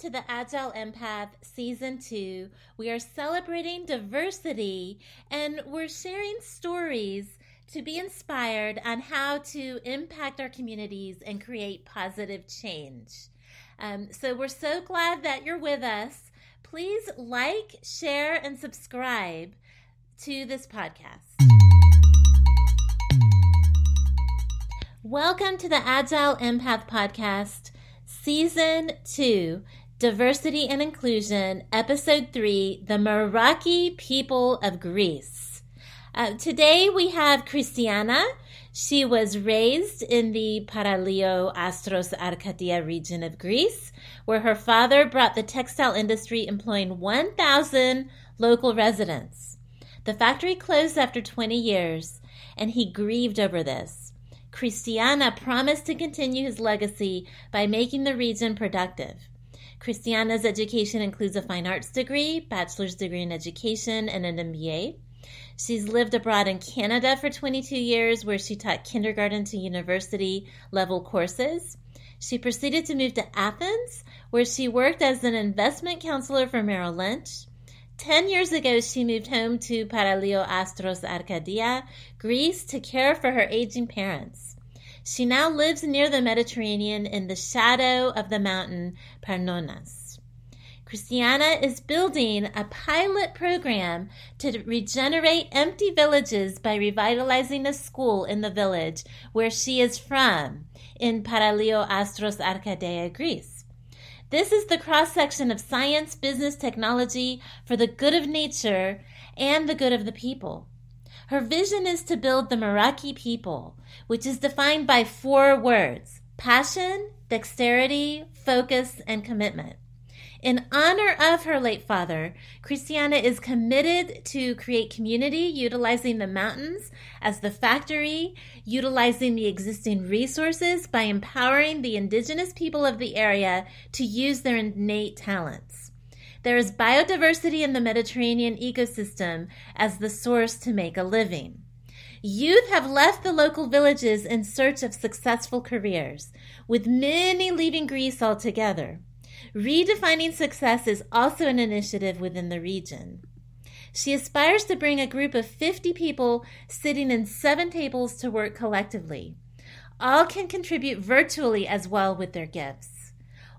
to the Agile Empath Season 2. We are celebrating diversity and we're sharing stories to be inspired on how to impact our communities and create positive change. Um, so we're so glad that you're with us. Please like, share, and subscribe to this podcast. Welcome to the Agile Empath Podcast, Season 2, Diversity and Inclusion, Episode 3 The Meraki People of Greece. Uh, today we have Christiana. She was raised in the Paralio Astros Arcadia region of Greece, where her father brought the textile industry, employing 1,000 local residents. The factory closed after 20 years, and he grieved over this. Christiana promised to continue his legacy by making the region productive. Christiana's education includes a fine arts degree, bachelor's degree in education, and an MBA. She's lived abroad in Canada for 22 years, where she taught kindergarten to university level courses. She proceeded to move to Athens, where she worked as an investment counselor for Merrill Lynch. Ten years ago, she moved home to Paralio Astros Arcadia, Greece, to care for her aging parents. She now lives near the Mediterranean in the shadow of the mountain Parnonas. Christiana is building a pilot program to regenerate empty villages by revitalizing a school in the village where she is from, in Paralio Astros Arcadia, Greece. This is the cross section of science, business, technology for the good of nature and the good of the people. Her vision is to build the Meraki people, which is defined by four words passion, dexterity, focus, and commitment. In honor of her late father, Christiana is committed to create community utilizing the mountains as the factory, utilizing the existing resources by empowering the indigenous people of the area to use their innate talents. There is biodiversity in the Mediterranean ecosystem as the source to make a living. Youth have left the local villages in search of successful careers, with many leaving Greece altogether. Redefining success is also an initiative within the region. She aspires to bring a group of 50 people sitting in seven tables to work collectively. All can contribute virtually as well with their gifts.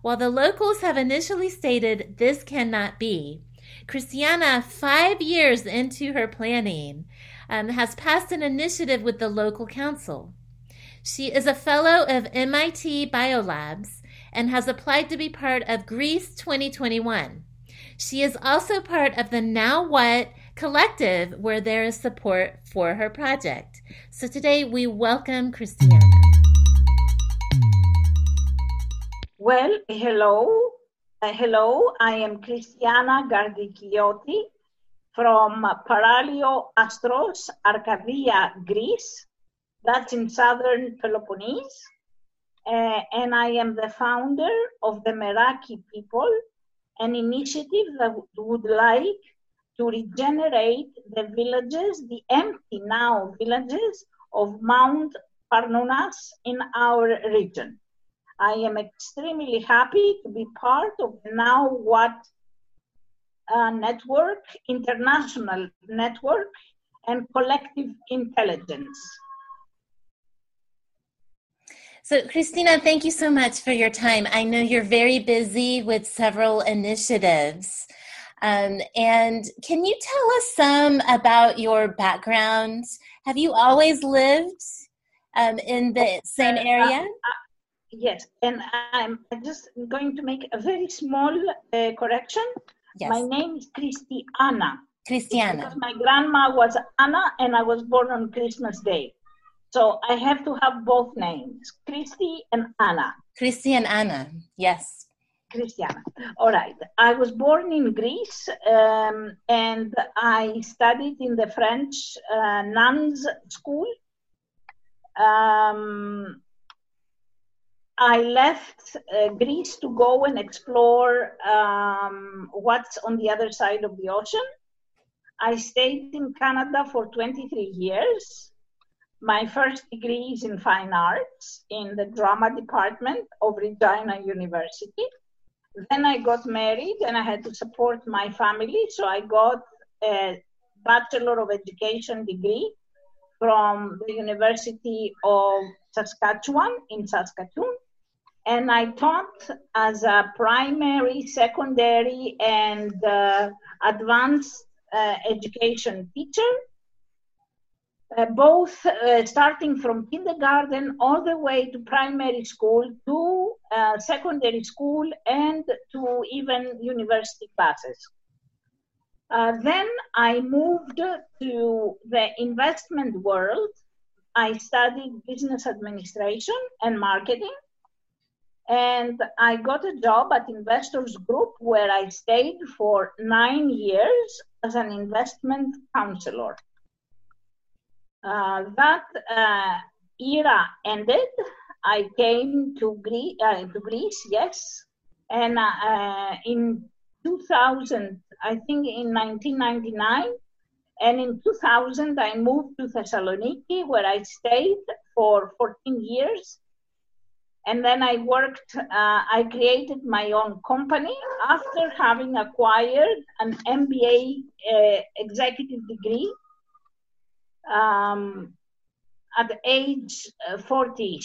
While the locals have initially stated this cannot be, Christiana, five years into her planning, um, has passed an initiative with the local council. She is a fellow of MIT Biolabs and has applied to be part of Greece 2021. She is also part of the Now What collective where there is support for her project. So today we welcome Christiana. Well, hello. Uh, hello, I am Christiana Gardikiotti from Paralio Astros, Arcadia, Greece. That's in southern Peloponnese uh, and I am the founder of the Meraki People, an initiative that would like to regenerate the villages, the empty now villages of Mount Parnonas in our region. I am extremely happy to be part of Now What uh, network, international network, and collective intelligence. So, Christina, thank you so much for your time. I know you're very busy with several initiatives. Um, and can you tell us some about your background? Have you always lived um, in the same uh, area? Uh, uh, yes, and I'm just going to make a very small uh, correction. Yes. My name is Christiana. Christiana. Because my grandma was Anna, and I was born on Christmas Day. So I have to have both names, Christy and Anna. Christy and Anna, yes. Christiana. All right. I was born in Greece um, and I studied in the French uh, nuns school. Um, I left uh, Greece to go and explore um, what's on the other side of the ocean. I stayed in Canada for 23 years. My first degree is in fine arts in the drama department of Regina University. Then I got married and I had to support my family. So I got a Bachelor of Education degree from the University of Saskatchewan in Saskatoon. And I taught as a primary, secondary, and uh, advanced uh, education teacher uh, both uh, starting from kindergarten all the way to primary school to uh, secondary school and to even university classes. Uh, then I moved to the investment world. I studied business administration and marketing. And I got a job at Investors Group where I stayed for nine years as an investment counselor. Uh, that uh, era ended. I came to, Greece, uh, to Greece, yes, and uh, in 2000, I think in 1999, and in 2000 I moved to Thessaloniki, where I stayed for 14 years. And then I worked, uh, I created my own company after having acquired an MBA uh, executive degree um, at age 40 uh,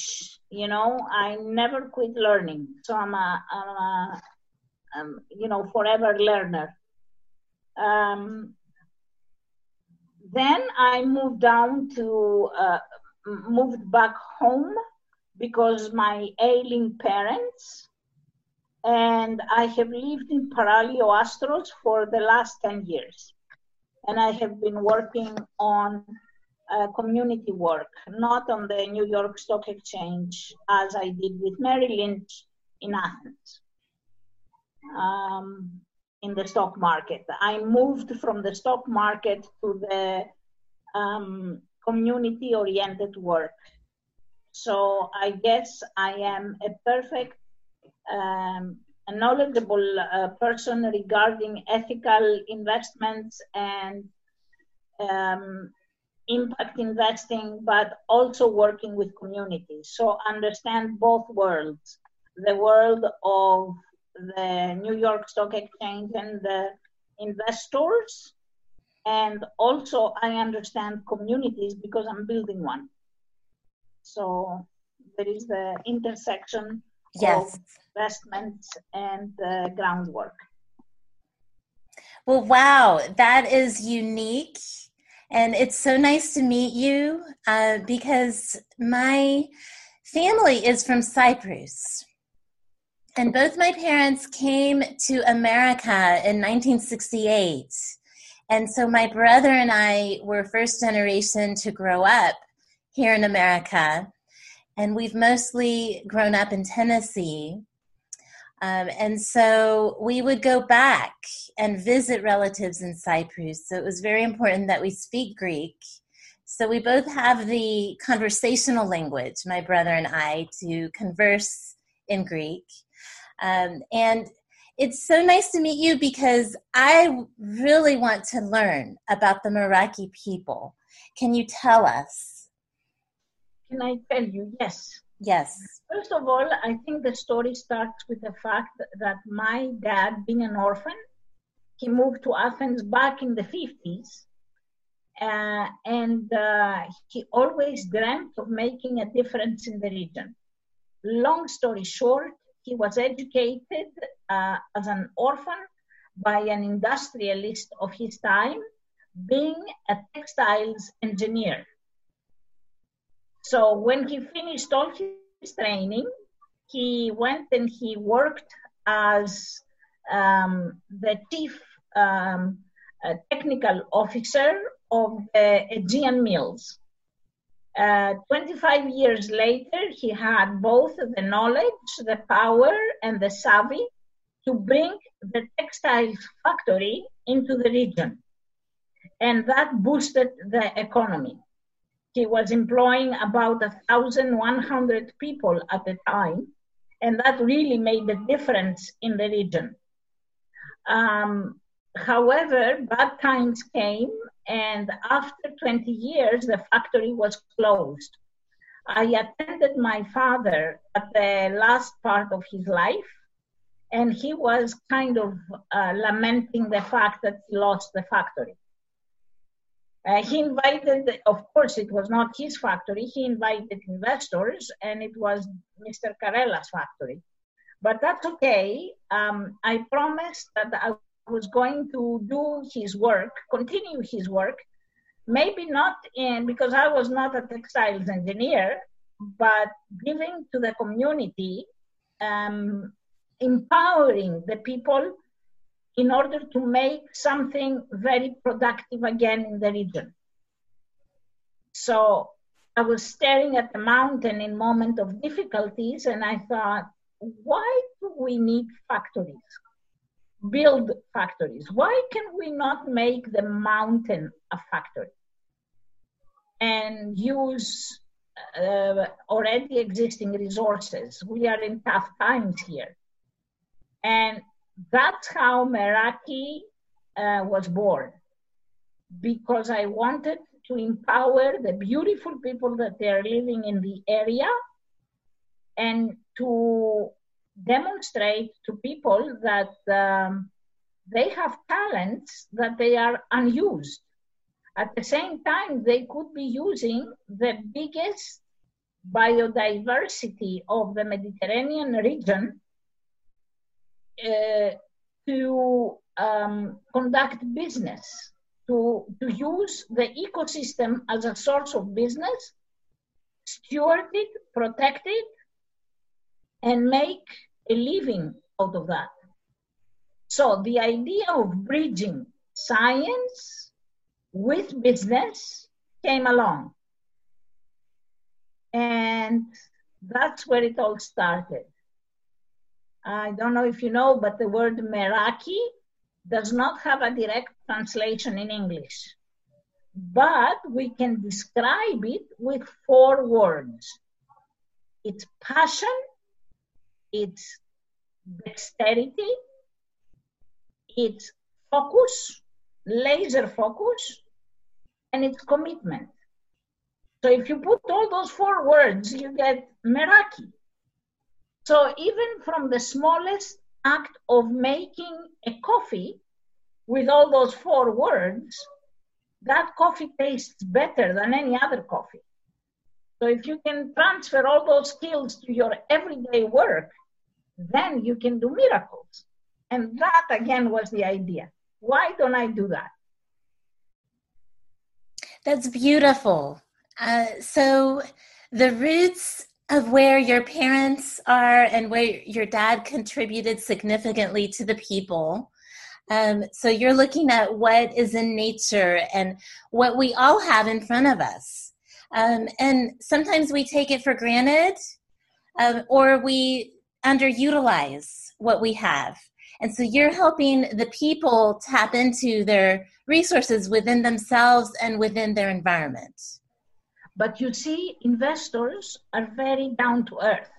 you know, I never quit learning. So I'm a, I'm a um, you know, forever learner. Um, then I moved down to, uh, moved back home because my ailing parents, and I have lived in Paralio Astros for the last 10 years. And I have been working on uh, community work, not on the New York Stock Exchange as I did with Merrill Lynch in Athens. Um, in the stock market. I moved from the stock market to the um, community oriented work. So I guess I am a perfect, um, knowledgeable uh, person regarding ethical investments and um, impact investing, but also working with communities. So understand both worlds the world of the New York Stock Exchange and the investors. And also, I understand communities because I'm building one. So there is the intersection yes. of investments and uh, groundwork. Well, wow, that is unique and it's so nice to meet you uh, because my family is from Cyprus. And both my parents came to America in 1968. And so my brother and I were first generation to grow up here in America. And we've mostly grown up in Tennessee. Um, and so we would go back and visit relatives in Cyprus. So it was very important that we speak Greek. So we both have the conversational language, my brother and I, to converse in Greek. Um, and it's so nice to meet you because I really want to learn about the Meraki people. Can you tell us? Can I tell you? Yes. Yes. First of all, I think the story starts with the fact that my dad, being an orphan, he moved to Athens back in the 50s. Uh, and uh, he always dreamt of making a difference in the region. Long story short, he was educated uh, as an orphan by an industrialist of his time, being a textiles engineer. So when he finished all his training, he went and he worked as um, the chief um, uh, technical officer of the Aegean Mills. Uh, 25 years later, he had both the knowledge, the power, and the savvy to bring the textile factory into the region. And that boosted the economy. He was employing about 1,100 people at the time, and that really made a difference in the region. Um, however, bad times came, and after 20 years, the factory was closed. I attended my father at the last part of his life, and he was kind of uh, lamenting the fact that he lost the factory. Uh, he invited, of course, it was not his factory. He invited investors, and it was Mr. Carella's factory. But that's okay. Um, I promised that I was going to do his work, continue his work, maybe not in because I was not a textiles engineer, but giving to the community, um, empowering the people in order to make something very productive again in the region. So I was staring at the mountain in moment of difficulties, and I thought, why do we need factories? Build factories. Why can we not make the mountain a factory and use uh, already existing resources? We are in tough times here. And that's how Meraki uh, was born because I wanted to empower the beautiful people that they are living in the area and to demonstrate to people that um, they have talents that they are unused. At the same time, they could be using the biggest biodiversity of the Mediterranean region to um, conduct business, to, to use the ecosystem as a source of business, steward it, protect it, and make a living out of that. So the idea of bridging science with business came along. And that's where it all started. I don't know if you know, but the word Meraki does not have a direct translation in English. But we can describe it with four words it's passion, it's dexterity, it's focus, laser focus, and it's commitment. So if you put all those four words, you get Meraki. So even from the smallest act of making a coffee with all those four words, that coffee tastes better than any other coffee. So if you can transfer all those skills to your everyday work, then you can do miracles. And that again was the idea. Why don't I do that? That's beautiful. Uh, so the roots of where your parents are and where your dad contributed significantly to the people. Um, so you're looking at what is in nature and what we all have in front of us. Um, and sometimes we take it for granted um, or we underutilize what we have. And so you're helping the people tap into their resources within themselves and within their environment. But you see, investors are very down to earth.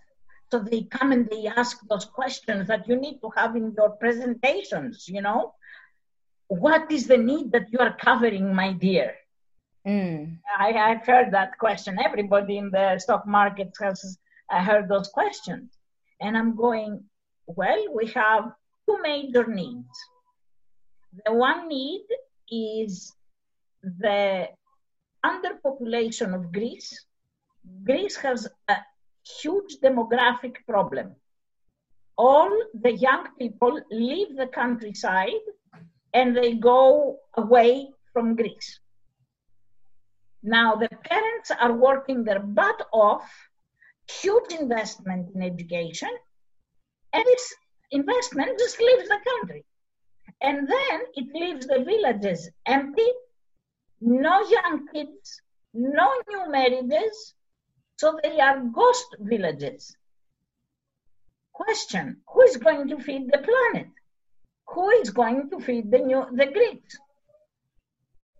So they come and they ask those questions that you need to have in your presentations, you know? What is the need that you are covering, my dear? Mm. I, have heard that question. Everybody in the stock market has uh, heard those questions. And I'm going, well, we have two major needs. The one need is the underpopulation of Greece, Greece has a huge demographic problem. All the young people leave the countryside and they go away from Greece. Now, the parents are working their butt off, huge investment in education, and this investment just leaves the country. And then it leaves the villages empty no young kids, no new marriages, so they are ghost villages. Question Who is going to feed the planet? Who is going to feed the, new, the Greeks?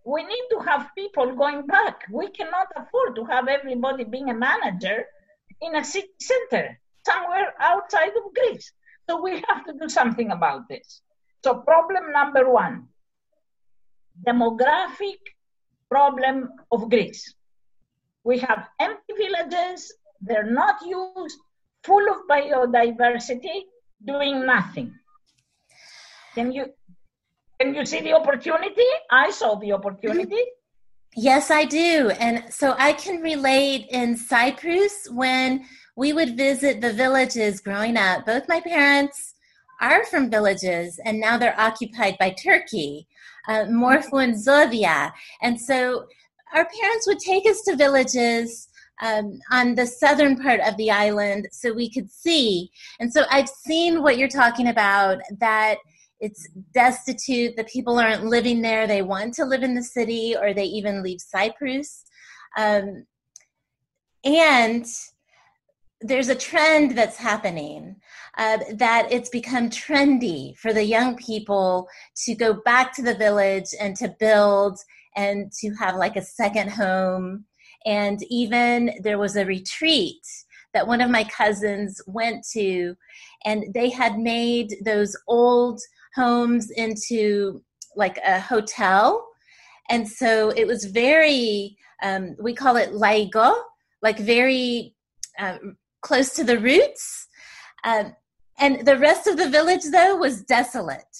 We need to have people going back. We cannot afford to have everybody being a manager in a city center somewhere outside of Greece. So we have to do something about this. So, problem number one demographic problem of Greece. We have empty villages, they're not used, full of biodiversity, doing nothing. Can you can you see the opportunity? I saw the opportunity. Yes, I do. And so I can relate in Cyprus when we would visit the villages growing up. Both my parents are from villages and now they're occupied by Turkey, uh, Zodia. And so our parents would take us to villages um, on the southern part of the island so we could see. And so I've seen what you're talking about that it's destitute, the people aren't living there, they want to live in the city or they even leave Cyprus. Um, and there's a trend that's happening uh, that it's become trendy for the young people to go back to the village and to build and to have like a second home. And even there was a retreat that one of my cousins went to, and they had made those old homes into like a hotel. And so it was very, um, we call it laigo, like very uh, close to the roots. Um, and the rest of the village, though, was desolate.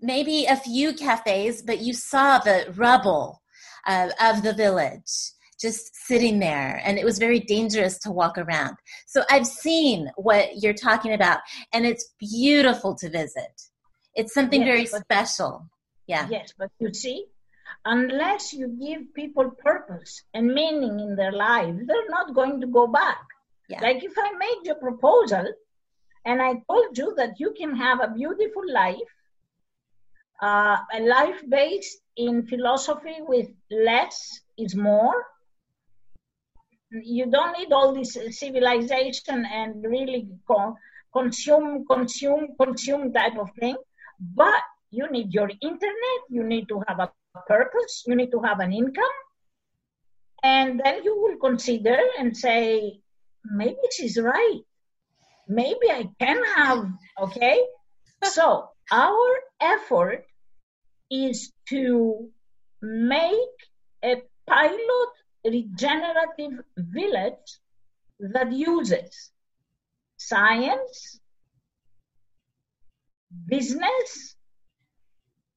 Maybe a few cafes, but you saw the rubble uh, of the village just sitting there and it was very dangerous to walk around. So i've seen what you're talking about and it's beautiful to visit. It's something yes, very special. Yeah. Yes but you see unless you give people purpose and meaning in their lives they're not going to go back. Yeah. Like if I made you a proposal and I told you that you can have a beautiful life, uh, a life based in philosophy with less is more. You don't need all this civilization and really con- consume, consume, consume type of thing, but you need your internet, you need to have a purpose, you need to have an income, and then you will consider and say, maybe she's right. Maybe I can have, okay? so our effort is to make a pilot regenerative village that uses science, business,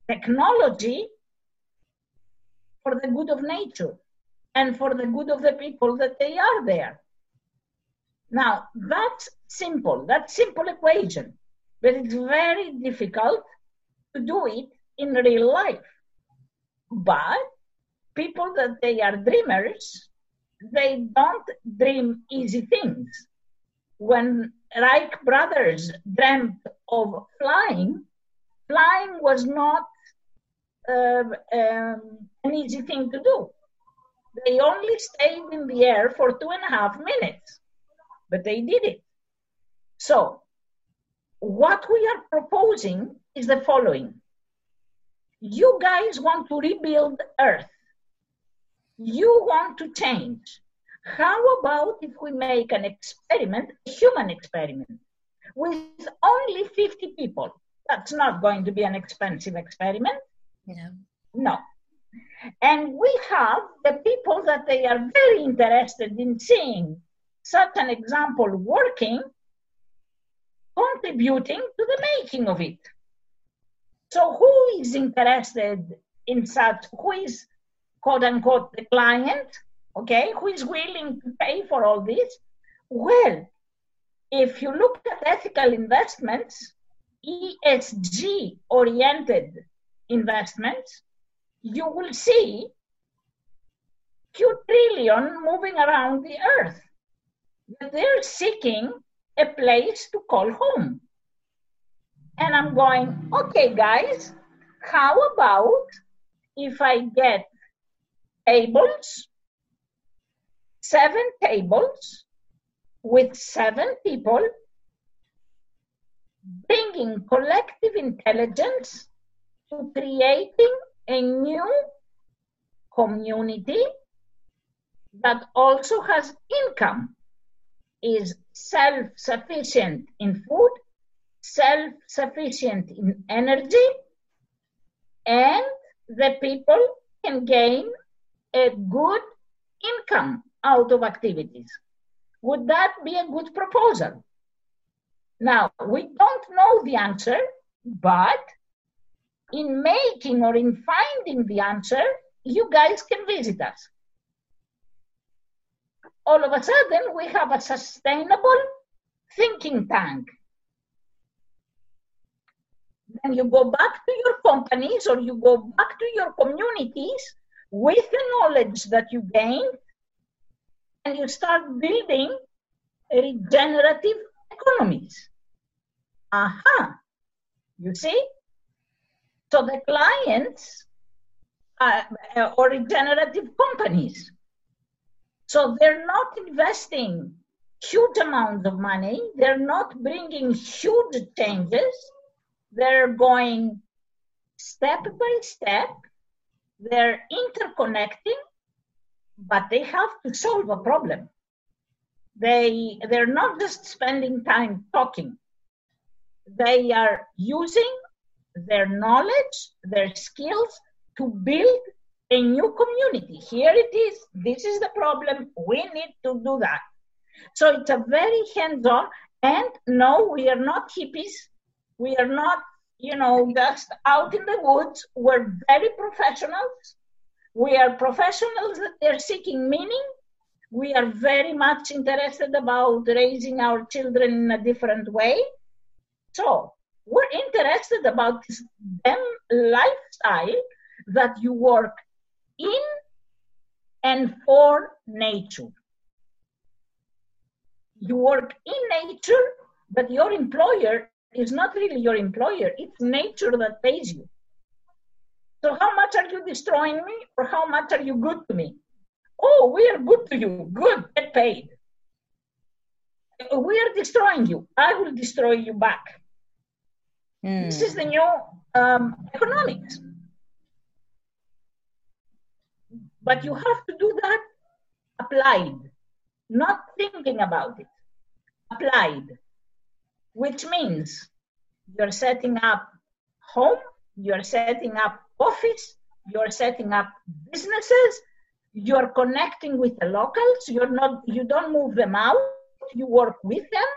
technology for the good of nature and for the good of the people that they are there. Now, that's simple, that simple equation, but it's very difficult to do it in real life. But people that they are dreamers, they don't dream easy things. When Wright brothers dreamt of flying, flying was not uh, um, an easy thing to do. They only stayed in the air for two and a half minutes but they did it. So, what we are proposing is the following you guys want to rebuild Earth, you want to change. How about if we make an experiment, a human experiment, with only 50 people? That's not going to be an expensive experiment. No. No. And we have the people that they are very interested in seeing such an example working, contributing to the making of it. So, who is interested in such? Who is, quote unquote, the client? Okay, who is willing to pay for all this? Well, if you look at ethical investments, ESG oriented investments, you will see few trillion moving around the earth they're seeking a place to call home. And I'm going, okay, guys, how about if I get tables, seven tables with seven people bringing collective intelligence to creating a new community that also has income is self sufficient in food, self sufficient in energy, and the people can gain a good income out of activities. Would that be a good proposal? Now, we don't know the answer, but in making or in finding the answer, you guys can visit us. All of a sudden, we have a sustainable thinking tank. Then you go back to your companies or you go back to your communities with the knowledge that you gained and you start building regenerative economies. Aha, you see? So the clients uh, or regenerative companies. So they're not investing huge amounts of money. They're not bringing huge changes. They're going step by step. They're interconnecting, but they have to solve a problem. They, they're not just spending time talking. They are using their knowledge, their skills to build a new community. Here it is. This is the problem. We need to do that. So it's a very hands on. And no, we are not hippies. We are not, you know, just out in the woods. We're very professionals. We are professionals that are seeking meaning. We are very much interested about raising our children in a different way. So we're interested about this them lifestyle that you work in and for nature. You work in nature, but your employer is not really your employer, it's nature that pays you. So, how much are you destroying me, or how much are you good to me? Oh, we are good to you. Good, get paid. We are destroying you. I will destroy you back. Mm. This is the new um, economics. But you have to do that applied, not thinking about it. Applied, which means you're setting up home, you're setting up office, you're setting up businesses, you're connecting with the locals, you're not you don't move them out, you work with them.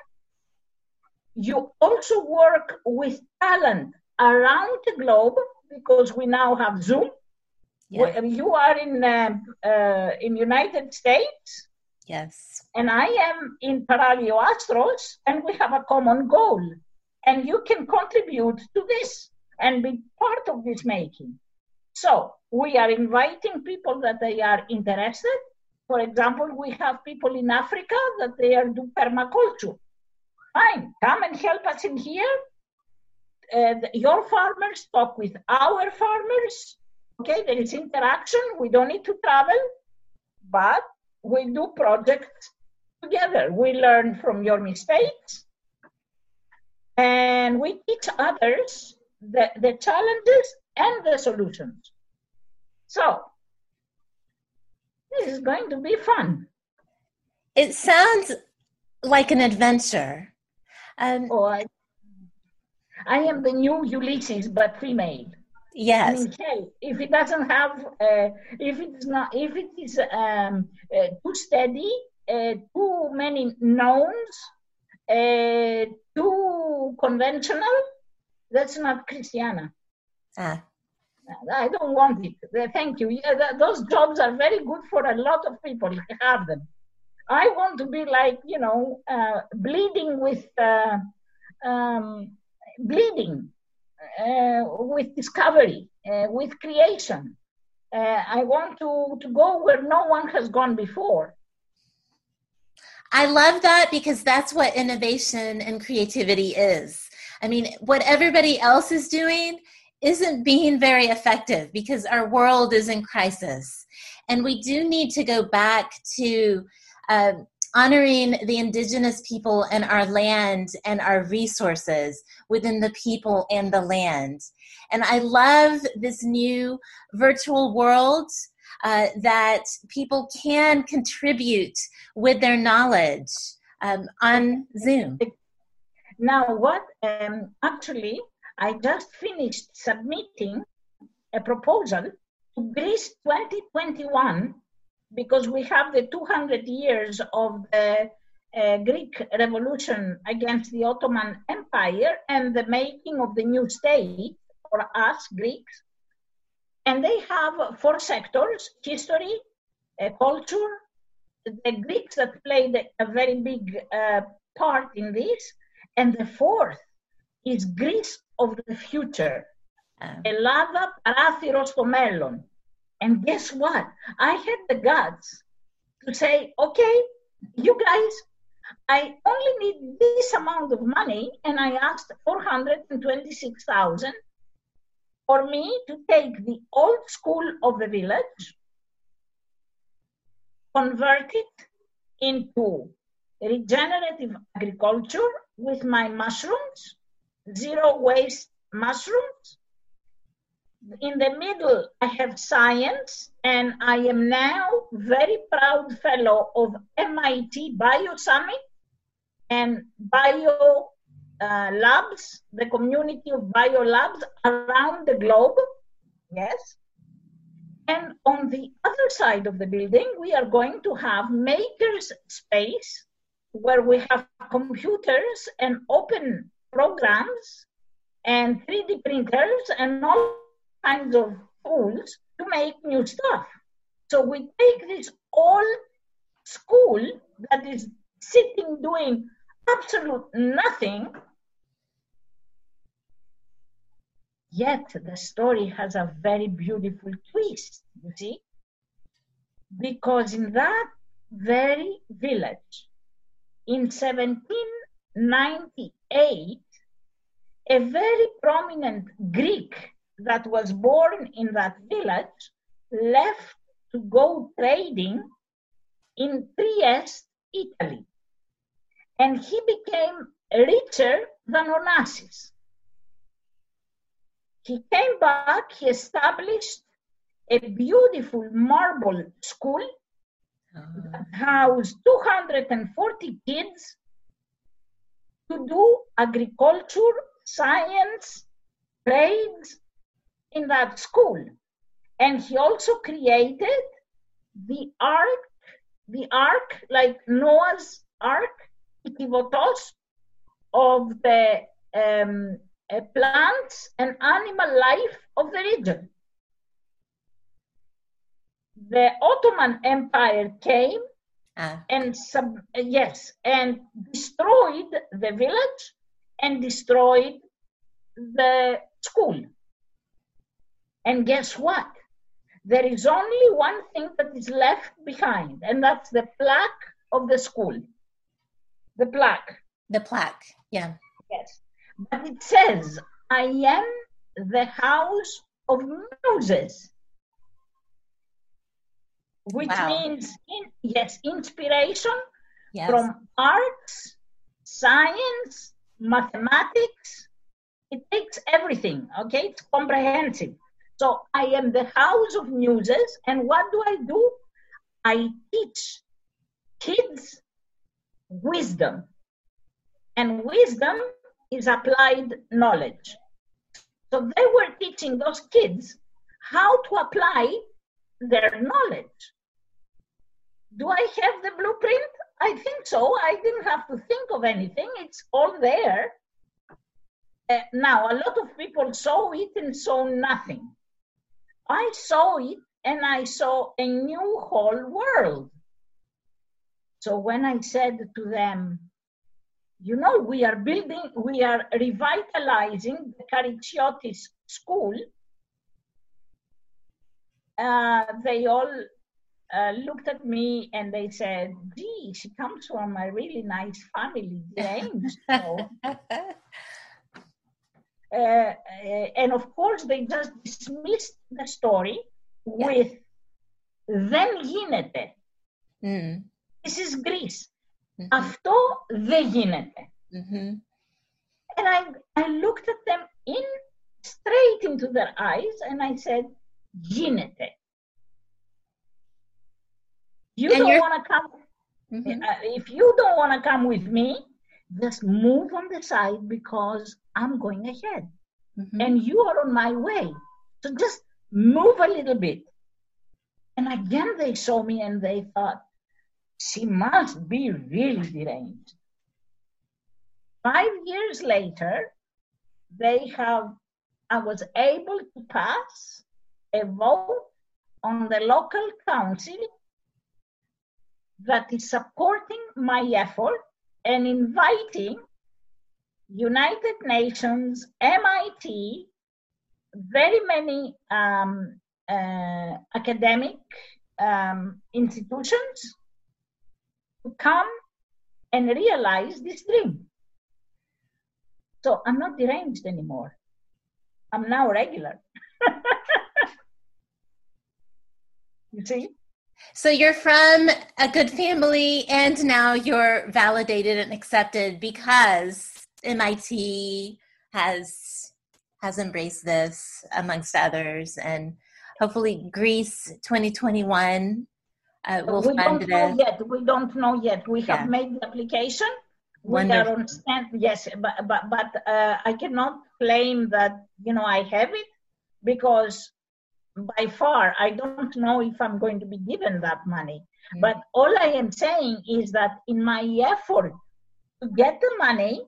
You also work with talent around the globe because we now have Zoom yeah. You are in uh, uh, in United States. Yes. And I am in Paralio Astros, and we have a common goal. And you can contribute to this and be part of this making. So we are inviting people that they are interested. For example, we have people in Africa that they are do permaculture. Fine, come and help us in here. Uh, your farmers talk with our farmers Okay, there is interaction. We don't need to travel, but we do projects together. We learn from your mistakes and we teach others the, the challenges and the solutions. So, this is going to be fun. It sounds like an adventure. Um, oh, I, I am the new Ulysses, but female. Yes. Mean, if it doesn't have, uh, if it's not, if it is um, uh, too steady, uh, too many knowns, uh, too conventional, that's not Christiana. Ah. I don't want it. Uh, thank you. Those jobs are very good for a lot of people if they have them. I want to be like, you know, uh, bleeding with, um, bleeding uh, with discovery, uh, with creation. Uh, I want to, to go where no one has gone before. I love that because that's what innovation and creativity is. I mean, what everybody else is doing isn't being very effective because our world is in crisis. And we do need to go back to um, honoring the indigenous people and our land and our resources within the people and the land. And I love this new virtual world uh, that people can contribute with their knowledge um, on Zoom. Now, what um, actually, I just finished submitting a proposal to Greece 2021 because we have the 200 years of the uh, Greek revolution against the Ottoman Empire and the making of the new state for us Greeks. And they have four sectors history, uh, culture, the Greeks that played a very big uh, part in this. And the fourth is Greece of the future. Ελλάδα παράθυρο στο μέλλον. And guess what? I had the guts to say, okay, you guys, I only need this amount of money, and I asked 426,000 for me to take the old school of the village, convert it into regenerative agriculture with my mushrooms, zero waste mushrooms, in the middle, I have science, and I am now very proud fellow of MIT Bio Summit and Bio uh, Labs, the community of Bio Labs around the globe. Yes. And on the other side of the building, we are going to have makers space where we have computers and open programs and 3D printers and all kinds of tools to make new stuff. So we take this old school that is sitting doing absolute nothing, yet the story has a very beautiful twist, you see? Because in that very village, in 1798, a very prominent Greek that was born in that village left to go trading in Trieste, Italy. And he became richer than Onassis. He came back, he established a beautiful marble school that ah. housed 240 kids to do agriculture, science, trades, in that school. And he also created the ark, the ark, like Noah's ark, Ikivotos, of the um, uh, plants and animal life of the region. The Ottoman Empire came ah. and sub, uh, yes, and destroyed the village and destroyed the school. And guess what? There is only one thing that is left behind, and that's the plaque of the school. The plaque. The plaque, yeah. Yes. But it says, I am the house of Moses, Which wow. means, in, yes, inspiration yes. from arts, science, mathematics. It takes everything, okay? It's comprehensive. So I am the house of muses, and what do I do? I teach kids wisdom. And wisdom is applied knowledge. So they were teaching those kids how to apply their knowledge. Do I have the blueprint? I think so. I didn't have to think of anything, it's all there. Uh, now, a lot of people saw it and saw nothing. I saw it and I saw a new whole world. So when I said to them, you know, we are building, we are revitalizing the Karytsiotis school, uh, they all uh, looked at me and they said, gee, she comes from a really nice family, James. Uh, uh, and of course, they just dismissed the story yeah. with δεν γίνεται. Mm. This is Greece. Mm-hmm. Αυτό δεν γίνεται. Mm-hmm. And I, I looked at them in straight into their eyes and I said, γίνεται. You and don't want to come. Mm-hmm. Uh, if you don't want to come with me, just move on the side because I'm going ahead mm-hmm. and you are on my way. So just move a little bit. And again, they saw me and they thought, she must be really deranged. Five years later, they have, I was able to pass a vote on the local council that is supporting my effort and inviting United Nations, MIT, very many um, uh, academic um, institutions to come and realize this dream. So I'm not deranged anymore. I'm now regular. you see? So you're from a good family and now you're validated and accepted because MIT has has embraced this amongst others and hopefully Greece 2021 uh, will we fund don't know yet. We don't know yet. We have made the application. We Wonderful. are on stand. Yes, but but, but uh, I cannot claim that you know I have it because by far I don't know if I'm going to be given that money. Mm. But all I am saying is that in my effort to get the money,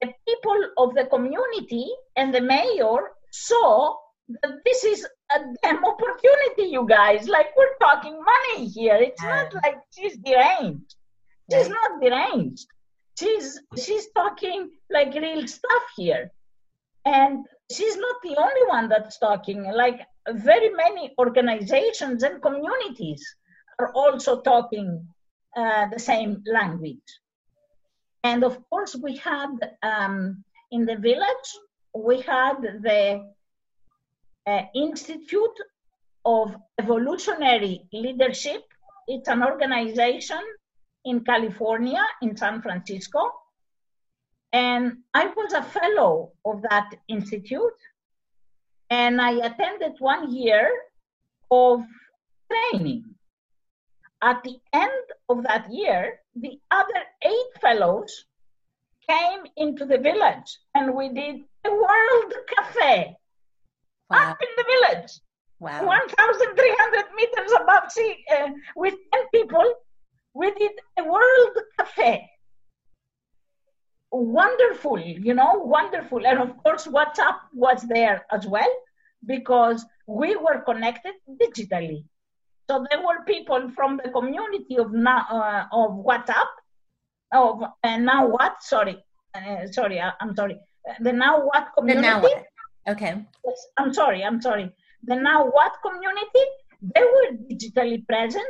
the people of the community and the mayor saw that this is a damn opportunity, you guys. Like we're talking money here. It's not like she's deranged. She's not deranged. She's she's talking like real stuff here. And she's not the only one that's talking. Like very many organizations and communities are also talking uh, the same language. And of course, we had um, in the village, we had the uh, Institute of Evolutionary Leadership. It's an organization in California, in San Francisco. And I was a fellow of that institute. And I attended one year of training. At the end of that year, the other eight fellows came into the village and we did a world cafe Wow. up in the village, Wow. 1,300 meters above sea, uh, with 10 people. We did a world cafe. Wonderful, you know, wonderful. And of course, WhatsApp was there as well because we were connected digitally. So there were people from the community of now uh, of WhatsApp, of uh, now what? Sorry, uh, sorry, I, am sorry. Uh, The now what community? The now what? Okay. Yes, I'm sorry, I'm sorry. The now what community? They were digitally present.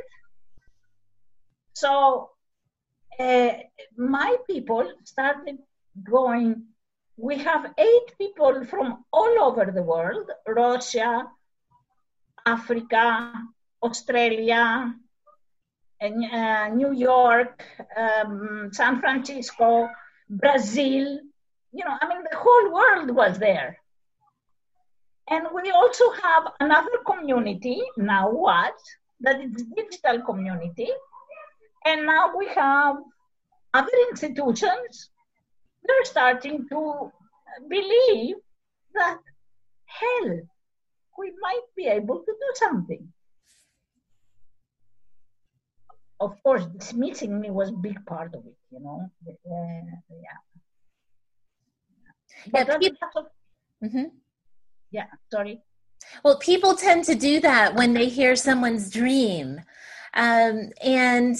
So uh, my people started going. We have eight people from all over the world Russia, Africa, Australia, uh, New York, um, San Francisco, Brazil. You know, I mean, the whole world was there. And we also have another community, now what? That is digital community. And now we have other institutions. They're starting to believe that, hell, we might be able to do something. Of course, dismissing me was big part of it, you know. Uh, yeah. But Yeah, that's- peop- Mhm. yeah, sorry. Well, people tend to do that when they hear someone's dream. Um, and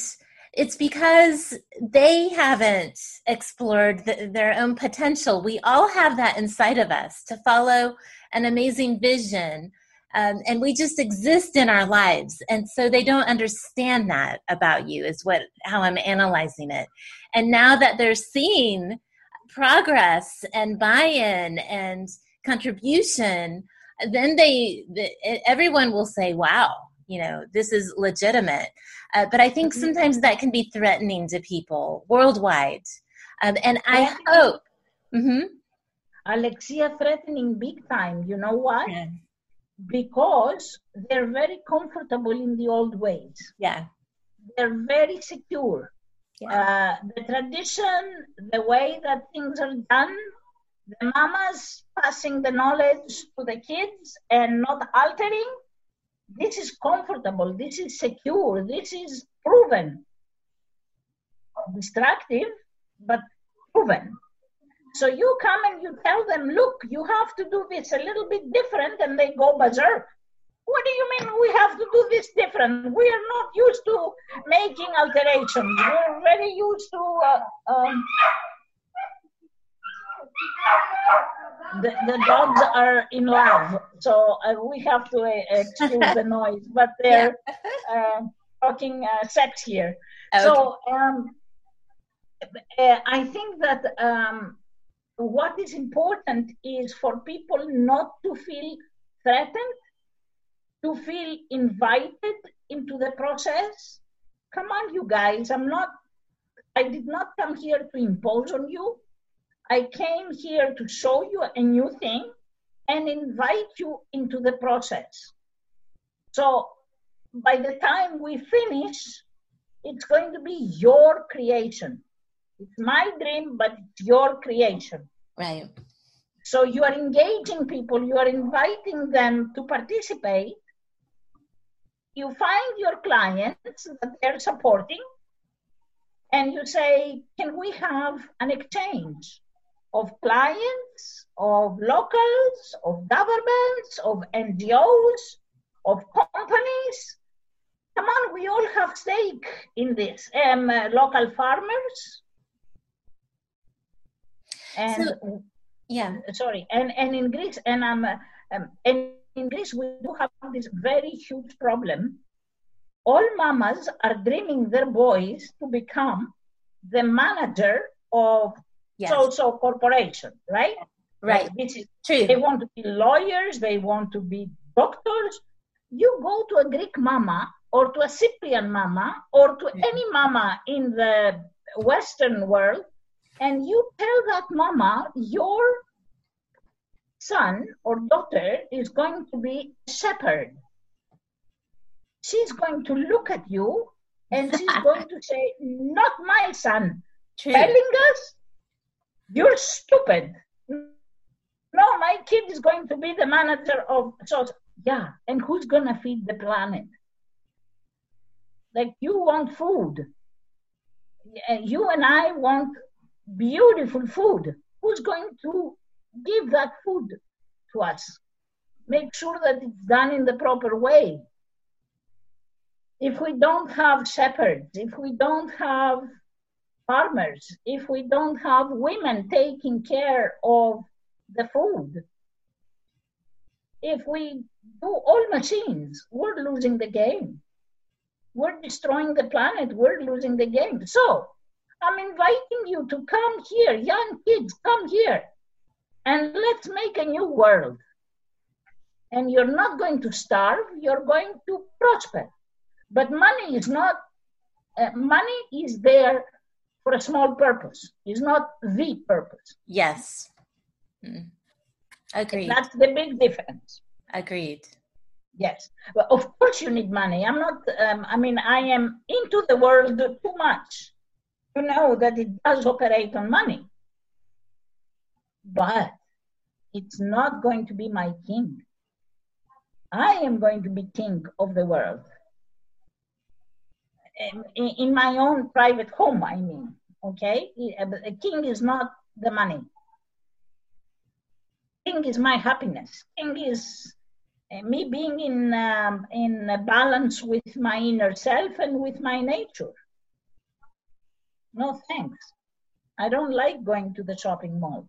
it's because they haven't explored the, their own potential. We all have that inside of us to follow an amazing vision. Um, and we just exist in our lives. And so they don't understand that about you, is what how I'm analyzing it. And now that they're seeing progress and buy-in and contribution, then they the, everyone will say wow you know this is legitimate uh, but i think Mhm. sometimes that can be threatening to people worldwide um, and i Yeah. hope hmm Alexia threatening big time. You know why? Because they're very comfortable in the old ways. yeah They're very secure. yeah Uh, the tradition, the way that things are done, the mamas passing the knowledge to the kids and not altering. This is comfortable. This is secure. This is proven destructive, but proven. So you come and you tell them, look, you have to do this a little bit different, and they go berserk. What do you mean we have to do this different? We are not used to making alterations. We're very used to. Uh, um, the, the dogs are in love, so uh, we have to uh, excuse the noise, but they're uh, talking uh, sex here. Okay. So um, uh, I think that um, what is important is for people not to feel threatened, to feel invited into the process. Come on, you guys, I'm not, I did not come here to impose on you. I came here to show you a new thing and invite you into the process. So by the time we finish, it's going to be your creation. It's my dream, but it's your creation. Right. So you are engaging people, you are inviting them to participate. You find your clients that they're supporting, and you say, Can we have an exchange of clients, of locals, of governments, of NGOs, of companies? Come on, we all have stake in this. Um, uh, local farmers, and so, yeah. sorry and and in greece and i'm um, um, and in greece we do have this very huge problem. All mamas are dreaming their boys to become the manager of yes. so-so corporation right? Right. this is true. they want to be lawyers they want to be doctors. You go to a greek mama or to a cyprian mama or to mm-hmm. any mama in the western world and you tell that mama your son or daughter is going to be a shepherd. She's going to look at you and she's going to say not my son. True. telling us you're stupid. No my kid is going to be the manager of so yeah and who's going to feed the planet? Like you want food. You and i want beautiful food. Who's going to give that food to us? Make sure that it's done in the proper way. If we don't have shepherds, if we don't have farmers, if we don't have women taking care of the food, if we do all machines, we're losing the game. We're destroying the planet, we're losing the game. So I'm inviting you to come here, young kids, come here, and let's make a new world. And you're not going to starve, you're going to prosper. But money is not, uh, money is there for a small purpose, it's not the purpose. Yes. Mm. Agreed. That's the big difference. Agreed. Yes. Well, of course you need money. I'm not, um, I mean, I am into the world too much to know that it does operate on money. But it's not going to be my king. I am going to be king of the world. In, my own private home, I mean, okay? A king is not the money. King is my happiness. King is uh, me being in, um, in balance with my inner self and with my nature. No thanks. I don't like going to the shopping mall.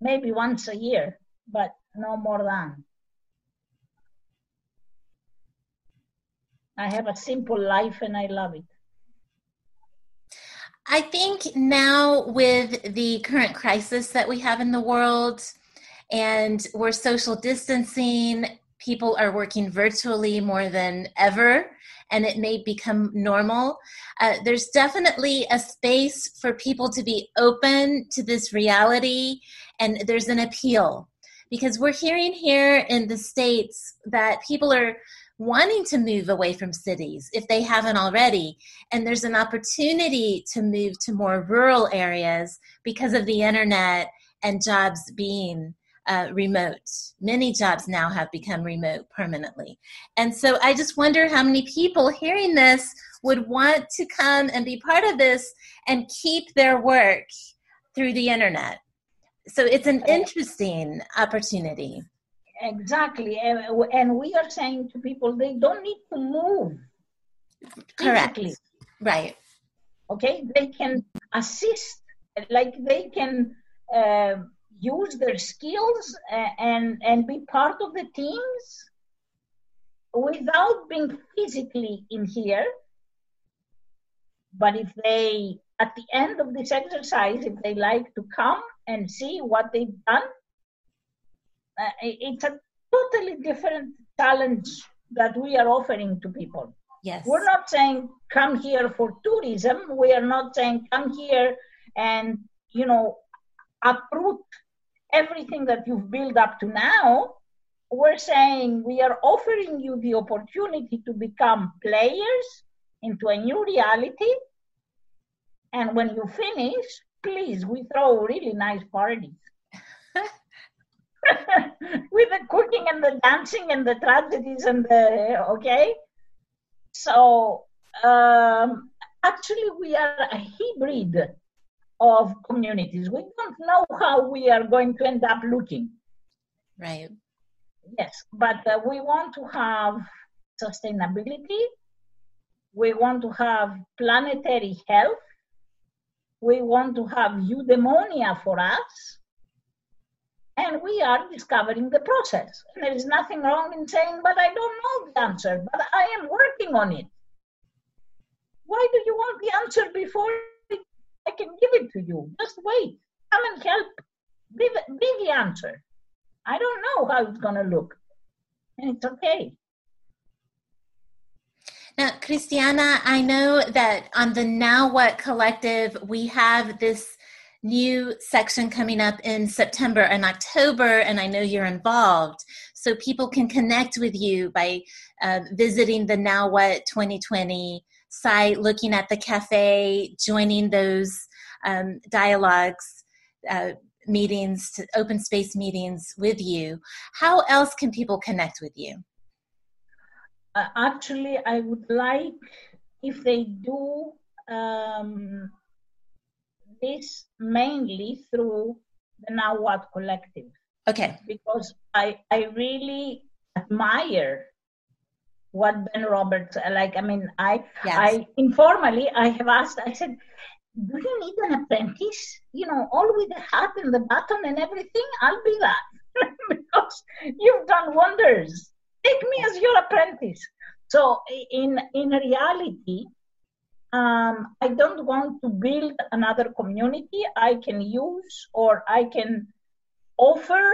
Maybe once a year, but no more than. I have a simple life and I love it. I think now with the current crisis that we have in the world and we're social distancing, people are working virtually more than ever and it may become normal. Uh, there's definitely a space for people to be open to this reality, and there's an appeal because we're hearing here in the States that people are wanting to move away from cities if they haven't already. And there's an opportunity to move to more rural areas because of the internet and jobs being uh, remote. Many jobs now have become remote permanently. And so I just wonder how many people hearing this would want to come and be part of this and keep their work through the internet. So it's an interesting opportunity. Exactly. And we are saying to people they don't need to move. Correct. Physically. Right. Okay. They can assist, like they can. Uh, use their skills and and be part of the teams without being physically in here. But if they at the end of this exercise if they like to come and see what they've done uh, it's a totally different challenge that we are offering to people. Yes. We're not saying come here for tourism. We are not saying come here and you know uproot everything that you've built up to now, we're saying we are offering you the opportunity to become players into a new reality. And when you finish, please, we throw really nice parties. With the cooking and the dancing and the tragedies and the, okay? So, um, actually, we are a hybrid of communities. We don't know how we are going to end up looking. Right. Yes, but uh, we want to have sustainability. We want to have planetary health. We want to have eudaimonia for us. And we are discovering the process. And there is nothing wrong in saying, but I don't know the answer, but I am working on it. Why do you want the answer before I can give it to you. Just wait. Come and help. Be the, be the answer. I don't know how it's going to look. And it's okay. Now, Christiana, I know that on the Now What Collective, we have this new section coming up in September and October, and I know you're involved. So people can connect with you by uh, visiting the Now What 2020 site, looking at the cafe, joining those um, dialogues, uh, meetings, to open space meetings with you. How else can people connect with you? Uh, actually, I would like if they do um, this mainly through the Now What Collective. Okay. Because I, I really admire what Ben Roberts like. I mean, I yes. I informally I have asked. I said, "Do you need an apprentice? You know, all with the hat and the button and everything. I'll be that because you've done wonders. Take me as your apprentice." So in in reality, um, I don't want to build another community. I can use or I can offer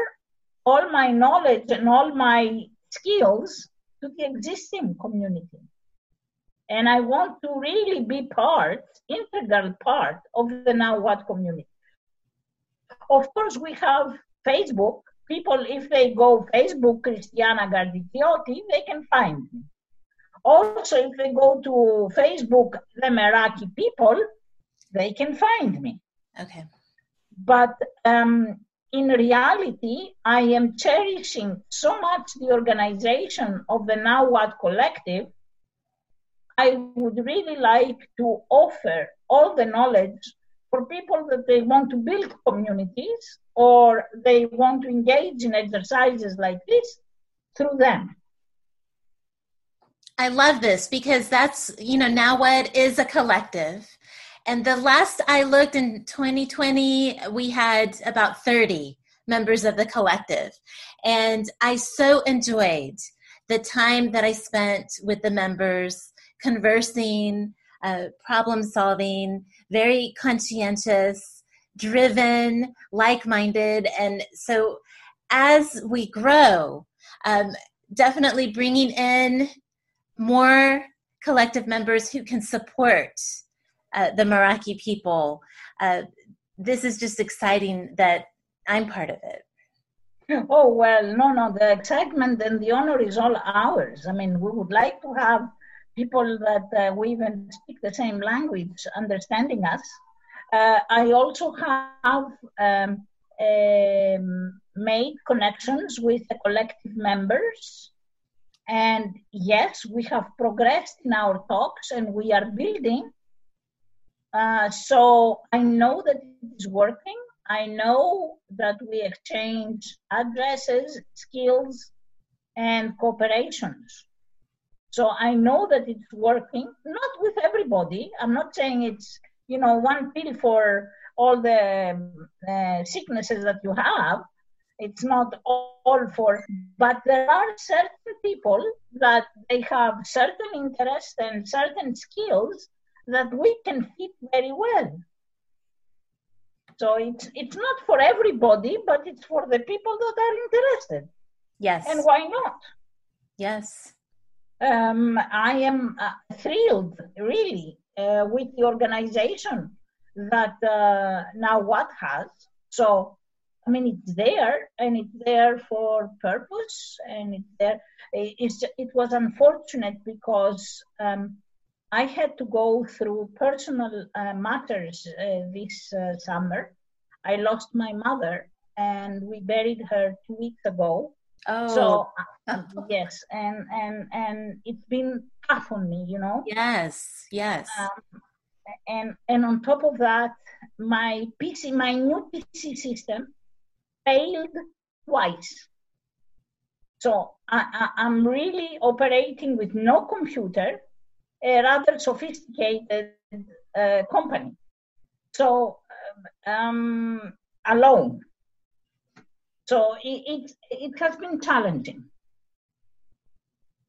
all my knowledge and all my skills to the existing community. And I want to really be part, integral part of the Now What community. Of course, we have Facebook. People, if they go Facebook Christiana Karytsioti, they can find me. Also, if they go to Facebook the Meraki people, they can find me. Okay. But um, in reality, I am cherishing so much the organization of the Now What Collective. I would really like to offer all the knowledge for people that they want to build communities or they want to engage in exercises like this through them. I love this because that's, you know, now what is a collective. And the last I looked in 2020, we had about 30 members of the collective. And I so enjoyed the time that I spent with the members conversing, uh, problem solving, very conscientious, driven, like minded. And so as we grow, um, definitely bringing in more collective members who can support uh, the Meraki people. Uh, this is just exciting that I'm part of it. Oh, well, no, no, the excitement and the honor is all ours. I mean, we would like to have people that uh, we even speak the same language understanding us. Uh, I also have um, um, made connections with the collective members. And yes, we have progressed in our talks and we are building. Uh, so I know that it is working. I know that we exchange addresses, skills, and cooperations. So I know that it's working, not with everybody. I'm not saying it's, you know, one pill for all the uh, sicknesses that you have. It's not all for, but there are certain people that they have certain interests and certain skills that we can fit very well. So it's it's not for everybody, but it's for the people that are interested. Yes. And why not? Yes. Um, I am uh, thrilled, really, uh, with the organization that uh, now what has. So, I mean, it's there, and it's there for purpose, and it's there. It's, it was unfortunate because um, I had to go through personal uh, matters uh, this uh, summer. I lost my mother, and we buried her two weeks ago. Oh. So uh, yes, and and and it's been tough on me, you know. Yes. Yes. Um, and and on top of that, my PC, my new PC system, failed twice. So I, I, I'm really operating with no computer a rather sophisticated uh, company. So um, alone. So it, it, it has been challenging.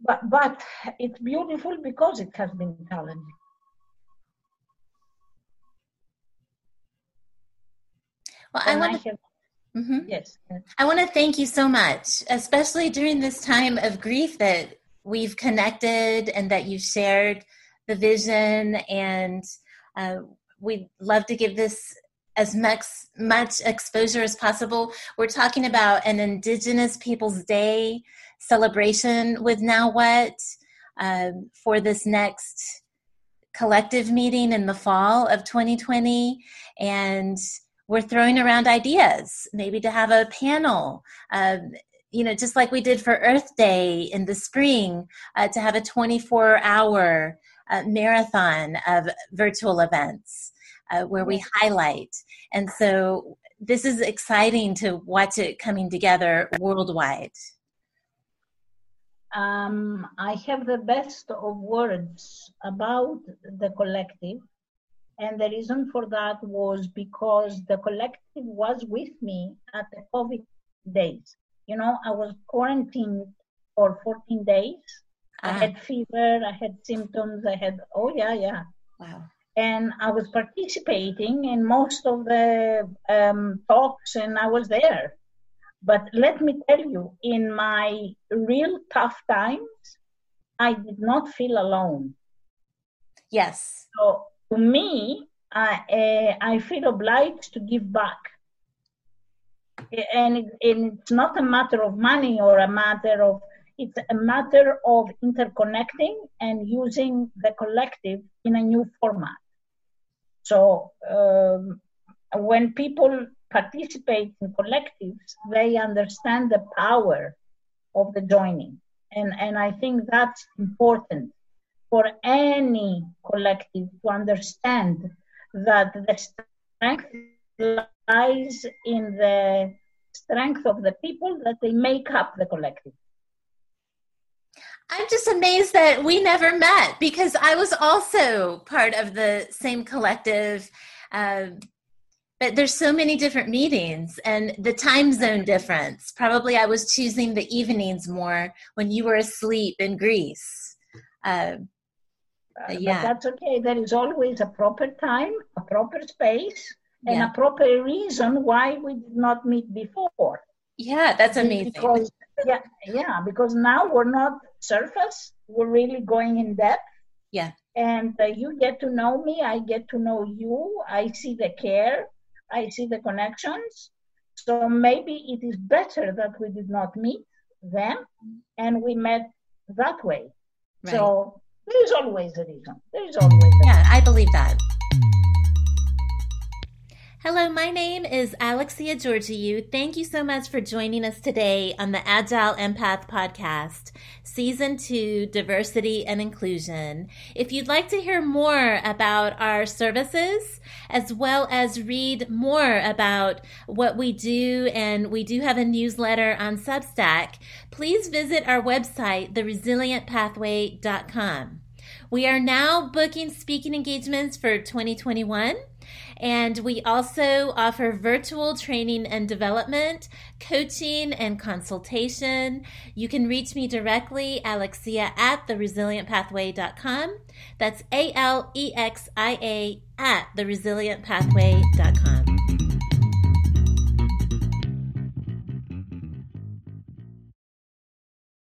But, but it's beautiful because it has been challenging. Well, I want to. Mm-hmm. Yes. I want to thank you so much, especially during this time of grief that we've connected and that you've shared the vision and uh, we'd love to give this as much much exposure as possible. We're talking about an indigenous peoples day celebration with now what um, for this next collective meeting in the fall of 2020 and we're throwing around ideas maybe to have a panel um, you know, just like we did for Earth Day in the spring, uh, to have a 24 hour uh, marathon of virtual events uh, where we highlight. And so this is exciting to watch it coming together worldwide. Um, I have the best of words about the collective. And the reason for that was because the collective was with me at the COVID days you know, I was quarantined for 14 days. I ah. had fever, I had symptoms, I had, oh, yeah, yeah. Wow. And I was participating in most of the um, talks and I was there. But let me tell you, in my real tough times, I did not feel alone. Yes. So to me, I, uh, I feel obliged to give back and, and it's not a matter of money or a matter of it's a matter of interconnecting and using the collective in a new format. So um, when people participate in collectives they understand the power of the joining. And and i think that's important for any collective to understand that the strength lies in the strength of the people that they make up the collective. I'm just amazed that we never met because I was also part of the same collective. Uh, but there's so many different meetings and the time zone difference. Probably I was choosing the evenings more when you were asleep in Greece. Uh, uh, yeah. That's okay. There is always a proper time, a proper space, and yeah. a proper reason why we did not meet before. Yeah, that's amazing. Because, yeah, yeah, because now we're not surface, we're really going in depth. Yeah. And uh, you get to know me, I get to know you, I see the care, I see the connections. So maybe it is better that we did not meet then and we met that way. Right. So there is always a reason. There is always a Yeah, I believe that. Hello, my name is Alexia Georgiou. Thank you so much for joining us today on the Agile Empath Podcast, Season 2 Diversity and Inclusion. If you'd like to hear more about our services, as well as read more about what we do, and we do have a newsletter on Substack, please visit our website, theresilientpathway.com. We are now booking speaking engagements for 2021. And we also offer virtual training and development, coaching and consultation. You can reach me directly, Alexia at theresilientpathway.com. That's A L E X I A at theresilientpathway.com.